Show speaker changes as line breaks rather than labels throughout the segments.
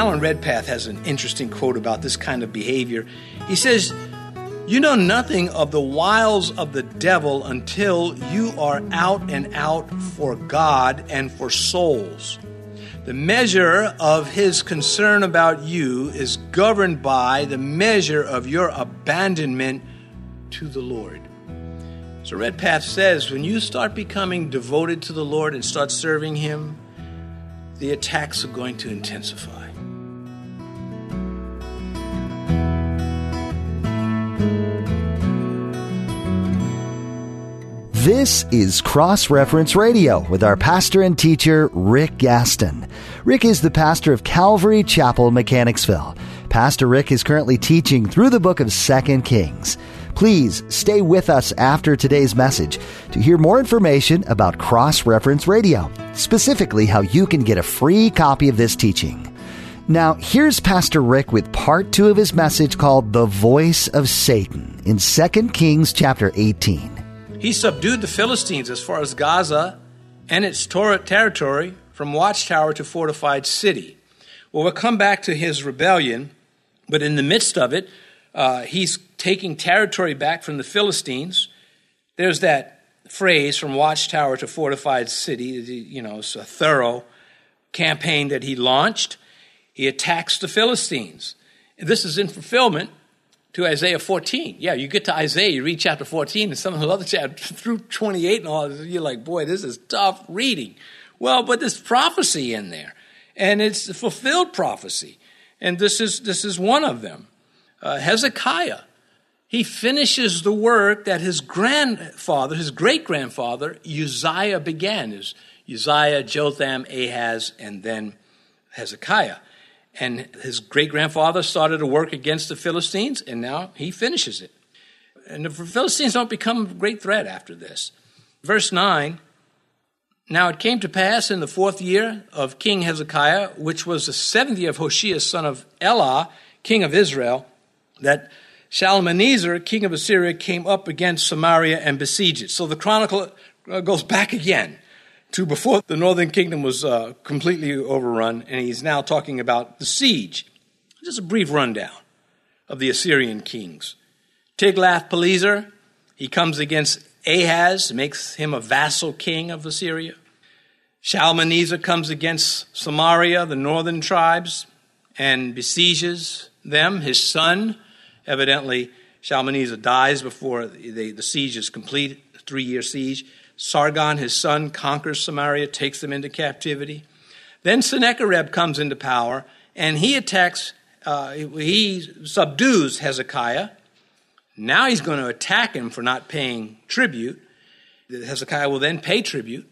Alan Redpath has an interesting quote about this kind of behavior. He says, You know nothing of the wiles of the devil until you are out and out for God and for souls. The measure of his concern about you is governed by the measure of your abandonment to the Lord. So, Redpath says when you start becoming devoted to the Lord and start serving Him, the attacks are going to intensify.
This is Cross Reference Radio with our pastor and teacher, Rick Gaston. Rick is the pastor of Calvary Chapel, Mechanicsville. Pastor Rick is currently teaching through the book of Second Kings. Please stay with us after today's message to hear more information about Cross Reference Radio, specifically how you can get a free copy of this teaching. Now, here's Pastor Rick with part two of his message called The Voice of Satan in 2 Kings chapter 18.
He subdued the Philistines as far as Gaza and its territory from watchtower to fortified city. Well, we'll come back to his rebellion, but in the midst of it, uh, he's taking territory back from the Philistines. There's that phrase from watchtower to fortified city. You know, it's a thorough campaign that he launched. He attacks the Philistines. This is in fulfillment to Isaiah 14. Yeah, you get to Isaiah, you read chapter 14, and some of the other chapters through 28 and all, this, you're like, boy, this is tough reading. Well, but there's prophecy in there, and it's fulfilled prophecy, and this is this is one of them. Uh, Hezekiah, he finishes the work that his grandfather, his great grandfather Uzziah began. Is Uzziah, Jotham, Ahaz, and then Hezekiah. And his great grandfather started to work against the Philistines, and now he finishes it. And the Philistines don't become a great threat after this. Verse 9 Now it came to pass in the fourth year of King Hezekiah, which was the seventh year of Hoshea, son of Elah, king of Israel, that Shalmaneser, king of Assyria, came up against Samaria and besieged it. So the chronicle uh, goes back again to before the northern kingdom was uh, completely overrun, and he's now talking about the siege. Just a brief rundown of the Assyrian kings. Tiglath-Pileser, he comes against Ahaz, makes him a vassal king of Assyria. Shalmaneser comes against Samaria, the northern tribes, and besieges them. His son, evidently, Shalmaneser dies before the, the siege is complete, three year siege. Sargon, his son, conquers Samaria, takes them into captivity. Then Sennacherib comes into power, and he attacks, uh, he subdues Hezekiah. Now he's going to attack him for not paying tribute. Hezekiah will then pay tribute,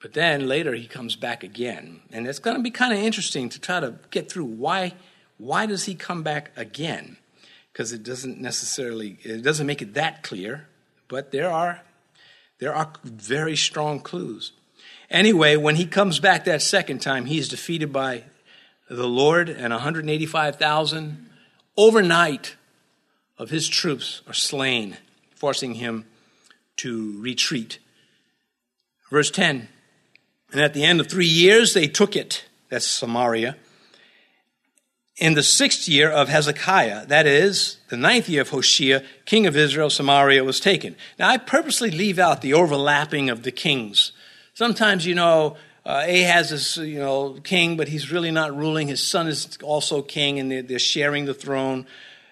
but then later he comes back again. And it's going to be kind of interesting to try to get through why, why does he come back again? Because it doesn't necessarily, it doesn't make it that clear, but there are there are very strong clues. Anyway, when he comes back that second time, he's defeated by the Lord and 185,000 overnight of his troops are slain, forcing him to retreat. Verse 10 And at the end of three years, they took it, that's Samaria, in the sixth year of Hezekiah, that is, the ninth year of Hoshea, king of Israel, Samaria was taken. Now, I purposely leave out the overlapping of the kings. Sometimes, you know, uh, Ahaz is, you know, king, but he's really not ruling. His son is also king, and they're, they're sharing the throne.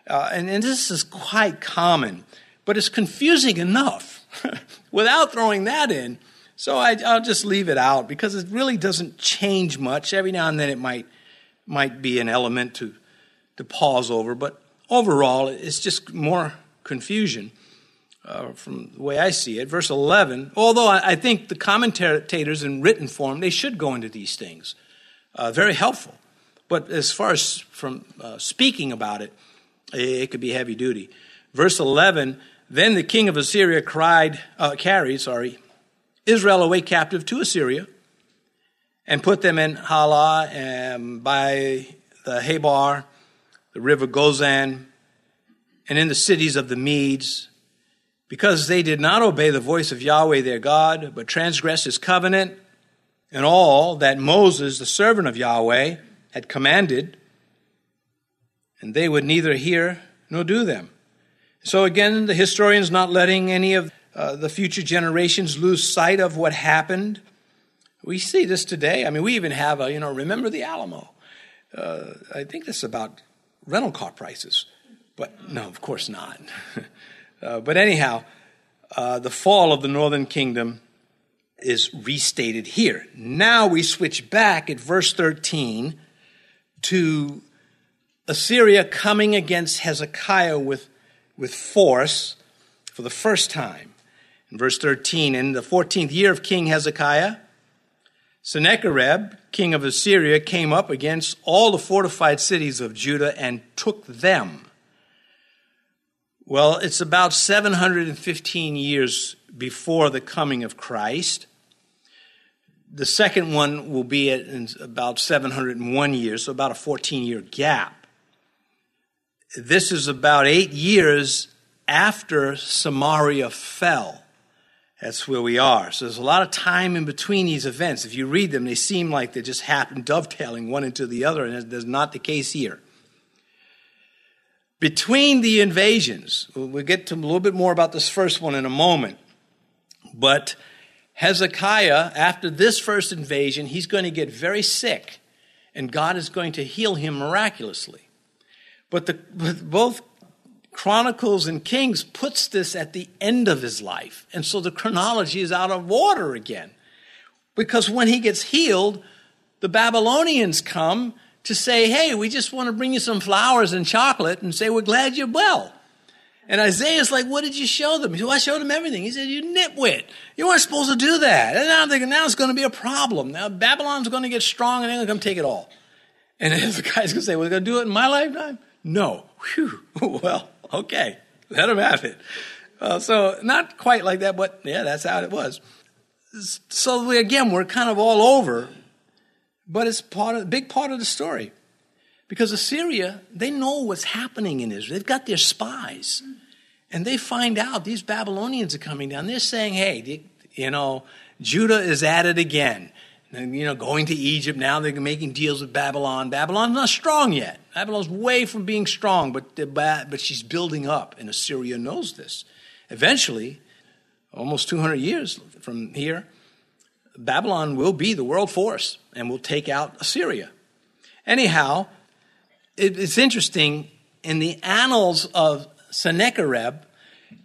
Uh, and, and this is quite common, but it's confusing enough without throwing that in. So I, I'll just leave it out because it really doesn't change much. Every now and then it might – might be an element to, to pause over, but overall, it's just more confusion uh, from the way I see it. Verse 11, although I, I, think the commentators in written form, they should go into these things. Uh, very helpful. But as far as from uh, speaking about it, it could be heavy duty. Verse 11, then the king of Assyria cried, uh, carried, sorry, Israel away captive to Assyria and put them in Halah and by the Habor, the river Gozan, and in the cities of the Medes, because they did not obey the voice of Yahweh their God, but transgressed his covenant and all that Moses, the servant of Yahweh, had commanded and they would neither hear nor do them. So again, the historian's not letting any of uh, the future generations lose sight of what happened. We see this today. I mean, we even have a, you know, remember the Alamo. Uh, I think this is about rental car prices, but no, of course not. uh, but anyhow, uh, the fall of the northern kingdom is restated here. Now we switch back at verse 13 to Assyria coming against Hezekiah with, with force for the first time. In verse 13, in the 14th year of King Hezekiah, Sennacherib, king of Assyria, came up against all the fortified cities of Judah and took them. Well, it's about 715 years before the coming of Christ. The second one will be at about 701 years, so about a 14 year gap. This is about eight years after Samaria fell. That's where we are. So there's a lot of time in between these events. If you read them, they seem like they just happen dovetailing one into the other, and that's not the case here. Between the invasions, we'll get to a little bit more about this first one in a moment, but Hezekiah, after this first invasion, he's going to get very sick, and God is going to heal him miraculously. But, the, both Chronicles and Kings puts this at the end of his life, and so the chronology is out of order again. Because when he gets healed, the Babylonians come to say, Hey, we just want to bring you some flowers and chocolate and say, We're glad you're well. And Isaiah's like, what did you show them? He said, well, I showed them everything. He said, you nitwit. You weren't supposed to do that. And now thinking, now it's going to be a problem. Now Babylon's going to get strong and they're going to come take it all. And the guy's going to say, well, they're going to do it in my lifetime? No. Whew. well, okay. Let them have it. Uh, so not quite like that, but yeah, that's how it was. So we, again, we're kind of all over, but it's part of, big part of the story. Because Assyria, they know what's happening in Israel. They've got their spies. And they find out these Babylonians are coming down. They're saying, hey, you know, Judah is at it again. You know, going to Egypt now, they're making deals with Babylon. Babylon's not strong yet. Babylon's way from being strong, but, but she's building up, and Assyria knows this. Eventually, almost 200 years from here, Babylon will be the world force and will take out Assyria. Anyhow, it's interesting in the annals of Sennacherib,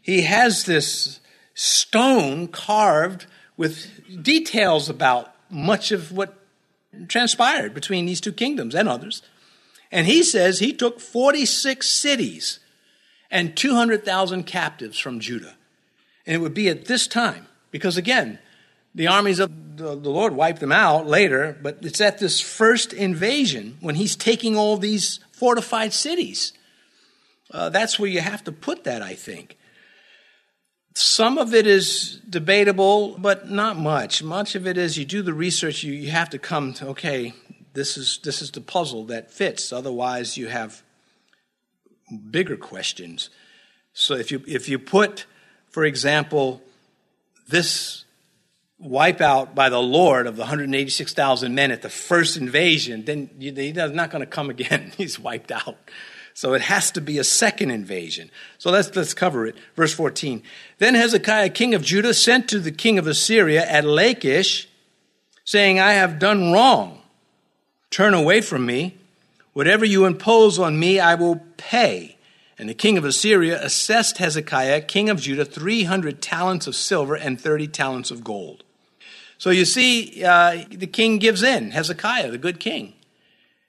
he has this stone carved with details about much of what transpired between these two kingdoms and others. And he says he took 46 cities and 200,000 captives from Judah. And it would be at this time, because again, the armies of the, Lord wiped them out later, but it's at this first invasion when he's taking all these fortified cities. Uh, that's where you have to put that, I think. Some of it is debatable, but not much. Much of it is you do the research, you, you have to come to, okay, this is, this is the puzzle that fits. Otherwise, you have bigger questions. So if you, if you put, for example, this wipeout by the Lord of the 186,000 men at the first invasion, then he's not going to come again. He's wiped out. So it has to be a second invasion. So let's, let's cover it. Verse 14. Then Hezekiah, king of Judah, sent to the king of Assyria at Lachish, saying, I have done wrong. Turn away from me. Whatever you impose on me, I will pay. And the king of Assyria assessed Hezekiah, king of Judah, 300 talents of silver and 30 talents of gold. So you see, uh, the king gives in, Hezekiah, the good king.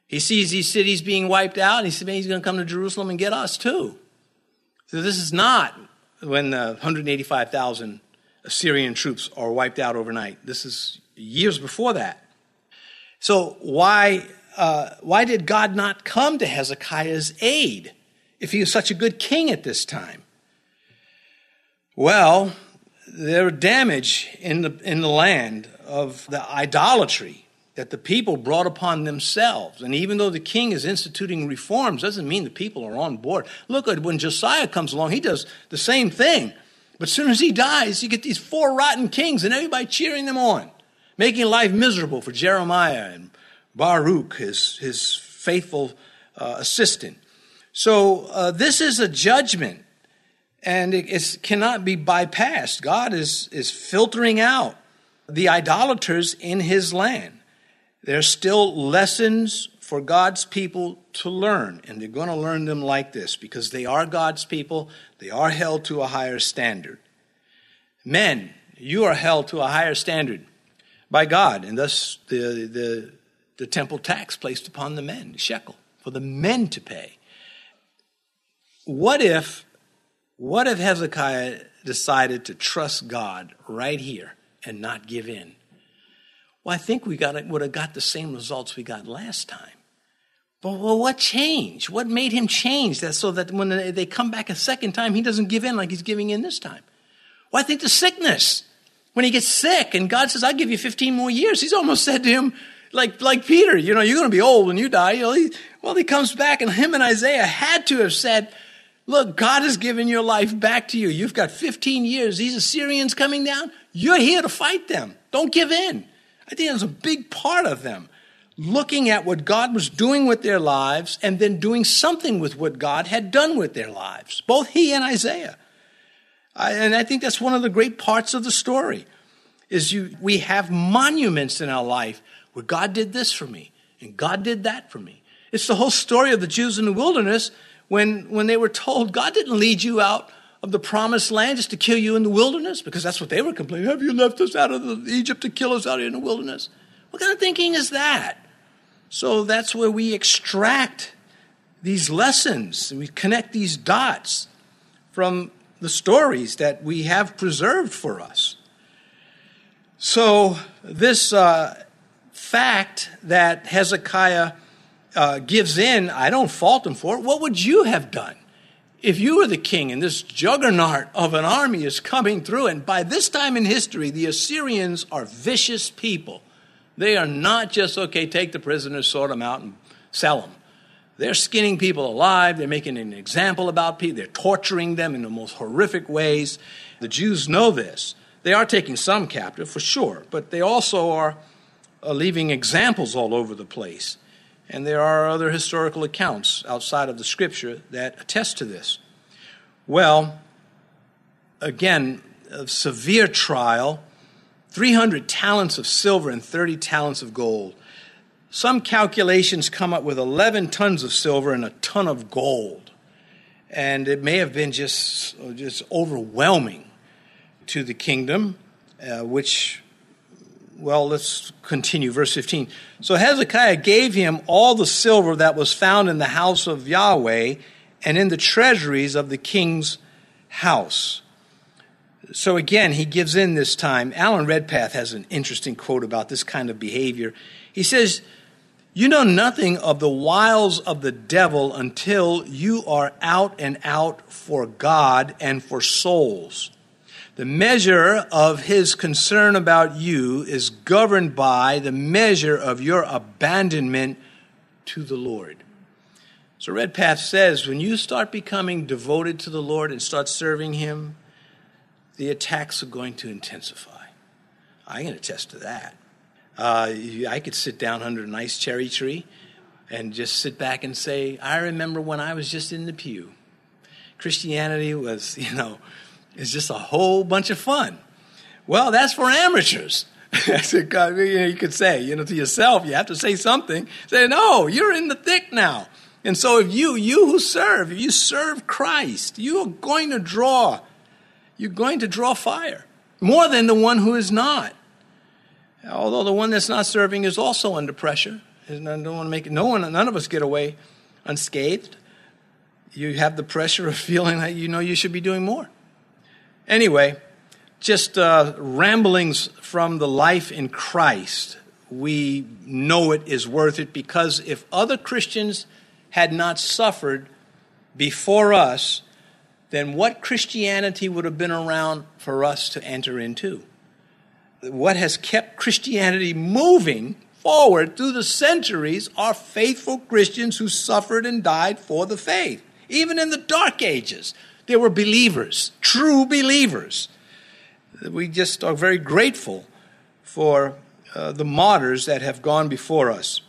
He sees these cities being wiped out, and he says, Man, he's going to come to Jerusalem and get us too. So this is not when the 185,000 Assyrian troops are wiped out overnight. This is years before that. So why, uh, why did God not come to Hezekiah's aid if he was such a good king at this time? Well, there damage in the, in the land of the idolatry that the people brought upon themselves. And even though the king is instituting reforms, doesn't mean the people are on board. Look at when Josiah comes along, he does the same thing. But as soon as he dies, you get these four rotten kings and everybody cheering them on, making life miserable for Jeremiah and Baruch, his, his faithful uh, assistant. So uh, this is a judgment, and it cannot be bypassed. God is, is filtering out the idolaters in his land. There's still lessons for God's people to learn, and they're going to learn them like this because they are God's people. They are held to a higher standard. Men, you are held to a higher standard by God, and thus the, the, the temple tax placed upon the men, shekel, for the men to pay. What if, what if Hezekiah decided to trust God right here and not give in? Well, I think we got would have got the same results we got last time. But well, what changed? What made him change that so that when they come back a second time, he doesn't give in like he's giving in this time? Well, I think the sickness. When he gets sick and God says, I'll give you 15 more years, he's almost said to him, like, like Peter, you know, you're going to be old when you die. You know, he, well, he comes back and him and Isaiah had to have said, look, God has given your life back to you. You've got 15 years. These Assyrians coming down. You're here to fight them. Don't give in. I think that's a big part of them. Looking at what God was doing with their lives and then doing something with what God had done with their lives. Both he and Isaiah. I, and I think that's one of the great parts of the story is you, we have monuments in our life where God did this for me and God did that for me. It's the whole story of the Jews in the wilderness when, when they were told God didn't lead you out of the promised land just to kill you in the wilderness, because that's what they were complaining. Have you left us out of Egypt to kill us out here in the wilderness? What kind of thinking is that? So that's where we extract these lessons, and we connect these dots from the stories that we have preserved for us. So, this uh, fact that Hezekiah uh, gives in, I don't fault him for it. What would you have done? If you were the king and this juggernaut of an army is coming through, and by this time in history, the Assyrians are vicious people. They are not just, okay, take the prisoners, sort them out, and sell them. They're skinning people alive. They're making an example about people. They're torturing them in the most horrific ways. The Jews know this. They are taking some captive, for sure, but they also are uh, leaving examples all over the place. And there are other historical accounts outside of the scripture that attest to this. Well, again, a severe trial 300 talents of silver and 30 talents of gold. Some calculations come up with 11 tons of silver and a ton of gold. And it may have been just, just overwhelming to the kingdom, uh, which well, let's continue. Verse 15. So Hezekiah gave him all the silver that was found in the house of Yahweh and in the treasuries of the king's house. So again, he gives in this time. Alan Redpath has an interesting quote about this kind of behavior. He says, You know nothing of the wiles of the devil until you are out and out for God and for souls. The measure of his concern about you is governed by the measure of your abandonment to the Lord. So, Redpath says when you start becoming devoted to the Lord and start serving him, the attacks are going to intensify. I can attest to that. Uh, I could sit down under a nice cherry tree and just sit back and say, I remember when I was just in the pew. Christianity was, you know, is just a whole bunch of fun. Well, that's for amateurs. you could say, you know, to yourself, you have to say something. Say, no, you're in the thick now. And so if you, you who serve, if you serve Christ, you are going to draw, you're going to draw fire more than the one who is not. Although the one that's not serving is also under pressure. I don't want to make it, no one, none of us get away unscathed. You have the pressure of feeling that you know you should be doing more. Anyway, just uh, ramblings from the life in Christ. We know it is worth it because if other Christians had not suffered before us, then what Christianity would have been around for us to enter into? What has kept Christianity moving forward through the centuries are faithful Christians who suffered and died for the faith, even in the dark ages. They were believers, true believers. We just are very grateful for uh, the martyrs that have gone before us.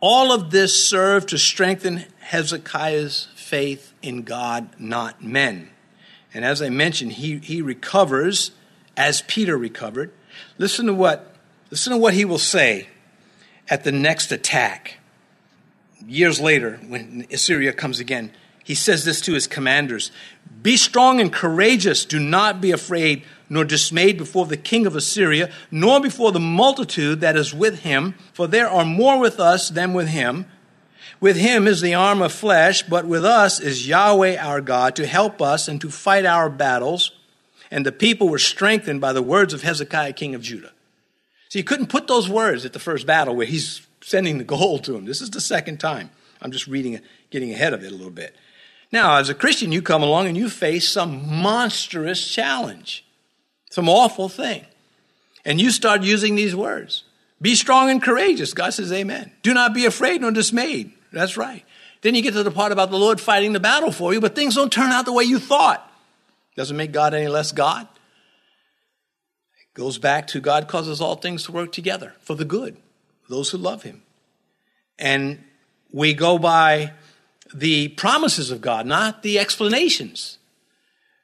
All of this served to strengthen Hezekiah's faith in God, not men. And as I mentioned, he, he recovers as Peter recovered. Listen to what listen to what he will say at the next attack. Years later, when Assyria comes again, he says this to his commanders Be strong and courageous, do not be afraid nor dismayed before the king of Assyria, nor before the multitude that is with him, for there are more with us than with him. With him is the arm of flesh, but with us is Yahweh our God to help us and to fight our battles. And the people were strengthened by the words of Hezekiah, king of Judah. So you couldn't put those words at the first battle where he's sending the gold to him. This is the second time. I'm just reading, getting ahead of it a little bit. Now, as a Christian, you come along and you face some monstrous challenge, some awful thing. And you start using these words. Be strong and courageous. God says, Amen. Do not be afraid nor dismayed. That's right. Then you get to the part about the Lord fighting the battle for you, but things don't turn out the way you thought. Doesn't make God any less God. It goes back to God causes all things to work together for the good, those who love Him. And we go by the promises of God, not the explanations.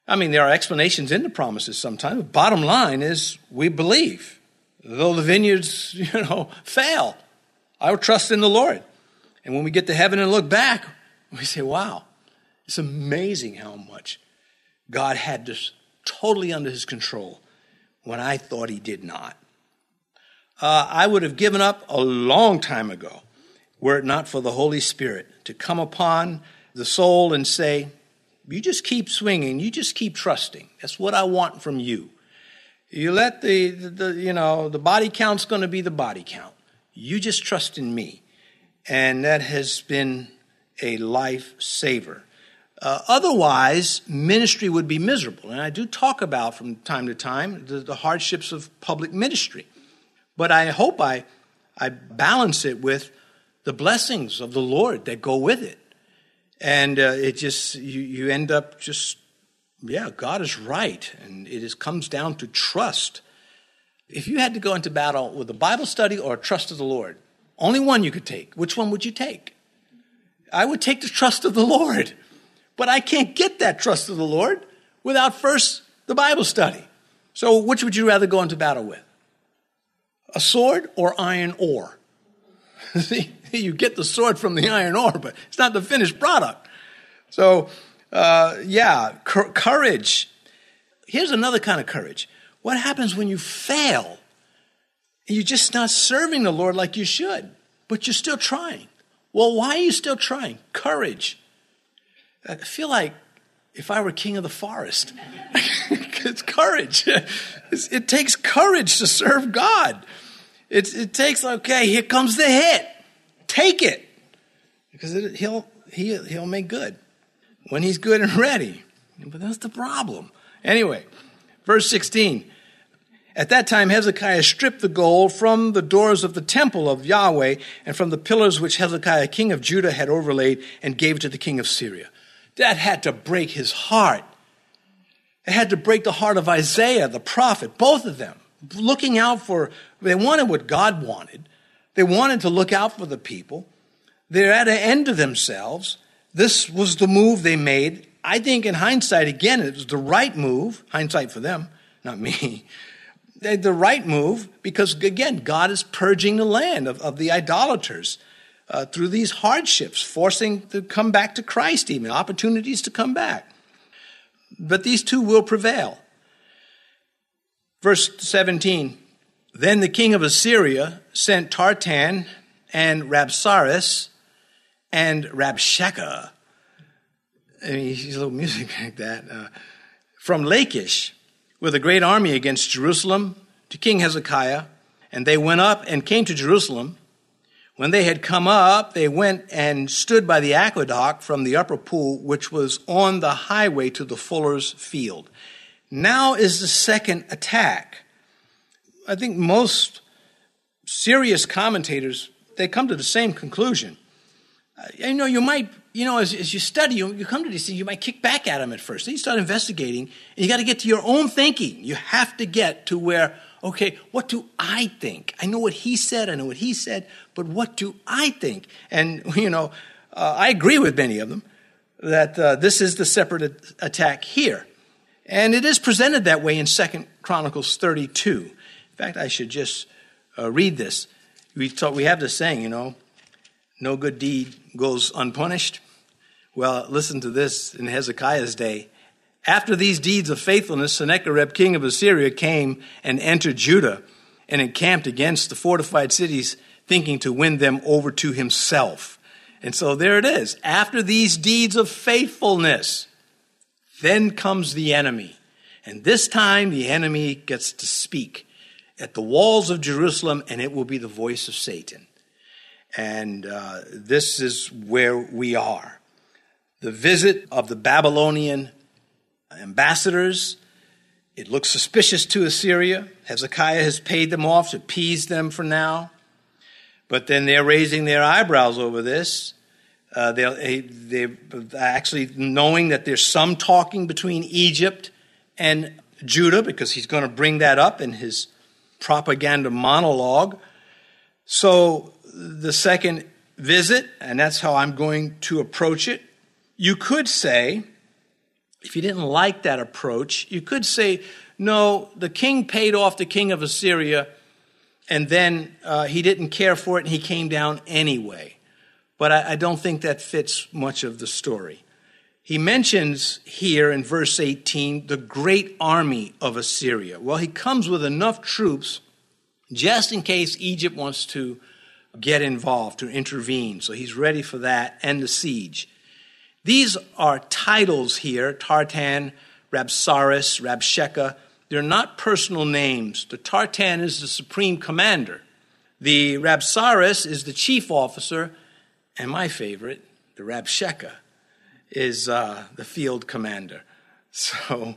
I mean, there are explanations in the promises sometimes. Bottom line is we believe. Though the vineyards, you know, fail, I will trust in the Lord. And when we get to heaven and look back, we say, wow, it's amazing how much God had this totally under his control when I thought he did not. Uh, I would have given up a long time ago were it not for the Holy Spirit to come upon the soul and say, You just keep swinging, you just keep trusting. That's what I want from you. You let the, the, the you know, the body count's going to be the body count. You just trust in me and that has been a life saver. Uh, otherwise, ministry would be miserable. And I do talk about from time to time the, the hardships of public ministry. But I hope I, I balance it with the blessings of the Lord that go with it. And uh, it just, you, you end up just, yeah, God is right. And it is, comes down to trust. If you had to go into battle with a Bible study or a trust of the Lord, only one you could take. Which one would you take? I would take the trust of the Lord. But I can't get that trust of the Lord without first the Bible study. So, which would you rather go into battle with? A sword or iron ore? you get the sword from the iron ore, but it's not the finished product. So, uh, yeah, courage. Here's another kind of courage. What happens when you fail you're just not serving the Lord like you should, but you're still trying. Well, why are you still trying? Courage. I feel like if I were king of the forest, it's courage. It's, it takes courage to serve God. It's, it takes, okay, here comes the hit. Take it. Because it, he'll, he, he'll make good when he's good and ready. But that's the problem. Anyway, verse 16. At that time, Hezekiah stripped the gold from the doors of the temple of Yahweh and from the pillars which Hezekiah, king of Judah, had overlaid and gave to the king of Syria. That had to break his heart. It had to break the heart of Isaiah, the prophet, both of them, looking out for, they wanted what God wanted. They wanted to look out for the people. They're at an end to themselves. This was the move they made. I think in hindsight, again, it was the right move. Hindsight for them, not me the right move because, again, God is purging the land of, of the idolaters uh, through these hardships, forcing to come back to Christ, even opportunities to come back. But these two will prevail. Verse 17 Then the king of Assyria sent Tartan and Rabsaris and Rabshakeh. I mean, he's a little music like that. Uh, from Lachish with a great army against Jerusalem to King Hezekiah, and they went up and came to Jerusalem. When they had come up, they went and stood by the aqueduct from the upper pool, which was on the highway to the fuller's field. Now is the second attack. I think most serious commentators they come to the same conclusion. Uh, you know, you might you know, as, as you study, you, you come to these things, you might kick back at them at first. Then you start investigating, and you got to get to your own thinking. You have to get to where, okay, what do I think? I know what he said, I know what he said, but what do I think? And, you know, uh, I agree with many of them that uh, this is the separate attack here. And it is presented that way in Second Chronicles 32. In fact, I should just uh, read this. We, talk, we have this saying, you know, no good deed goes unpunished. Well, listen to this in Hezekiah's day. After these deeds of faithfulness, Sennacherib, king of Assyria, came and entered Judah and encamped against the fortified cities, thinking to win them over to himself. And so there it is. After these deeds of faithfulness, then comes the enemy. And this time the enemy gets to speak at the walls of Jerusalem, and it will be the voice of Satan. And uh, this is where we are. The visit of the Babylonian ambassadors. It looks suspicious to Assyria. Hezekiah has paid them off to appease them for now. But then they're raising their eyebrows over this. Uh, they're, they're actually knowing that there's some talking between Egypt and Judah because he's going to bring that up in his propaganda monologue. So the second visit, and that's how I'm going to approach it. You could say, if you didn't like that approach, you could say, no, the king paid off the king of Assyria, and then uh, he didn't care for it, and he came down anyway. But I, I don't think that fits much of the story. He mentions here in verse 18 the great army of Assyria. Well, he comes with enough troops just in case Egypt wants to get involved, to intervene. So he's ready for that and the siege. These are titles here Tartan, Rabsaris, Rabshakeh. They're not personal names. The Tartan is the supreme commander. The Rabsaris is the chief officer. And my favorite, the Rabshakeh, is uh, the field commander. So,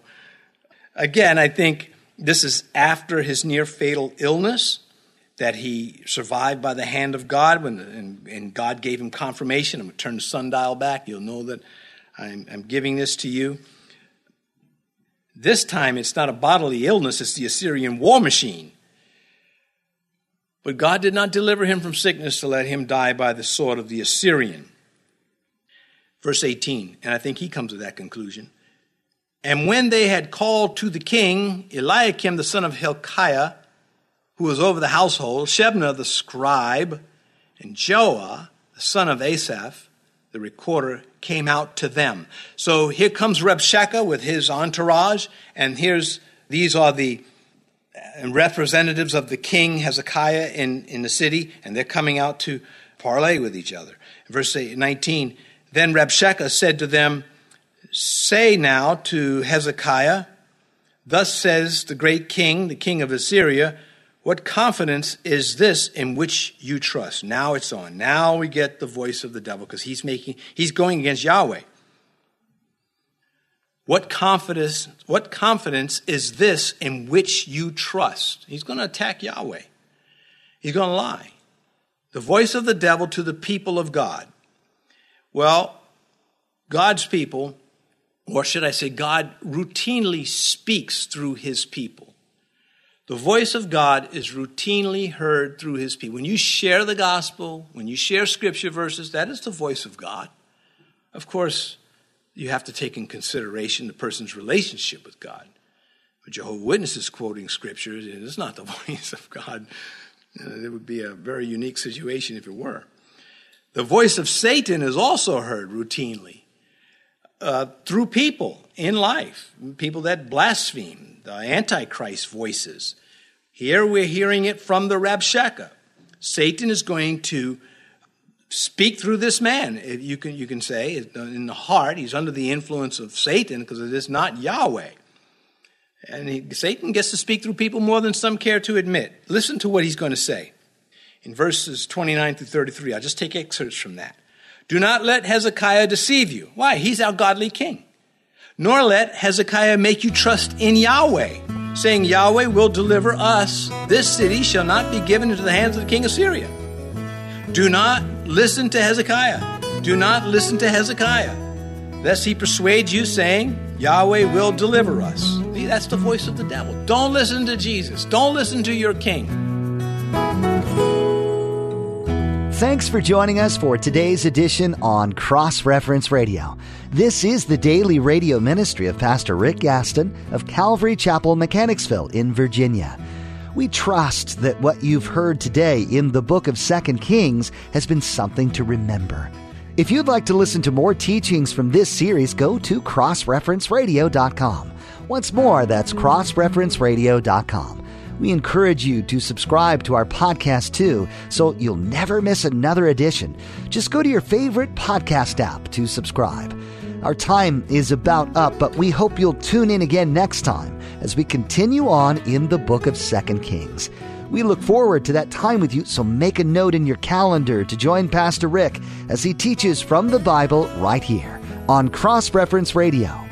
again, I think this is after his near fatal illness that he survived by the hand of God when and, and God gave him confirmation. I'm going to turn the sundial back. You'll know that I'm, I'm giving this to you. This time it's not a bodily illness, it's the Assyrian war machine. But God did not deliver him from sickness to let him die by the sword of the Assyrian. Verse 18, and I think he comes to that conclusion. And when they had called to the king Eliakim the son of Hilkiah, who was over the household, Shebna the scribe, and Joah the son of Asaph, the recorder, came out to them. So here comes Rabshakeh with his entourage, and here's these are the uh, representatives of the king Hezekiah in, in the city, and they're coming out to parley with each other. Verse 19 Then Rabshakeh said to them, Say now to Hezekiah, Thus says the great king, the king of Assyria, what confidence is this in which you trust? Now it's on. Now we get the voice of the devil because he's making he's going against Yahweh. What confidence what confidence is this in which you trust? He's going to attack Yahweh. He's going to lie. The voice of the devil to the people of God. Well, God's people, or should I say God routinely speaks through his people. The voice of God is routinely heard through his people. When you share the gospel, when you share scripture verses, that is the voice of God. Of course, you have to take in consideration the person's relationship with God. But Jehovah Witnesses quoting scriptures, it's not the voice of God. Uh, it would be a very unique situation if it were. The voice of Satan is also heard routinely uh, through people in life, people that blaspheme, the Antichrist voices. Here we're hearing it from the Rabshakeh. Satan is going to speak through this man. You can, you can say, in the heart, he's under the influence of Satan because it is not Yahweh. And he, Satan gets to speak through people more than some care to admit. Listen to what he's going to say in verses 29 through 33. I'll just take excerpts from that. Do not let Hezekiah deceive you. Why? He's our godly king. Nor let Hezekiah make you trust in Yahweh, saying, Yahweh will deliver us. This city shall not be given into the hands of the king of Syria. Do not listen to Hezekiah. Do not listen to Hezekiah, lest he persuade you, saying, Yahweh will deliver us. That's the voice of the devil. Don't listen to Jesus. Don't listen to your king.
Thanks for joining us for today's edition on Cross Reference Radio. This is the daily radio ministry of Pastor Rick Gaston of Calvary Chapel, Mechanicsville in Virginia. We trust that what you've heard today in the book of Second Kings has been something to remember. If you'd like to listen to more teachings from this series, go to crossreferenceradio.com. Once more, that's crossreferenceradio.com. We encourage you to subscribe to our podcast too, so you'll never miss another edition. Just go to your favorite podcast app to subscribe. Our time is about up, but we hope you'll tune in again next time as we continue on in the book of Second Kings. We look forward to that time with you, so make a note in your calendar to join Pastor Rick as he teaches from the Bible right here on Cross Reference Radio.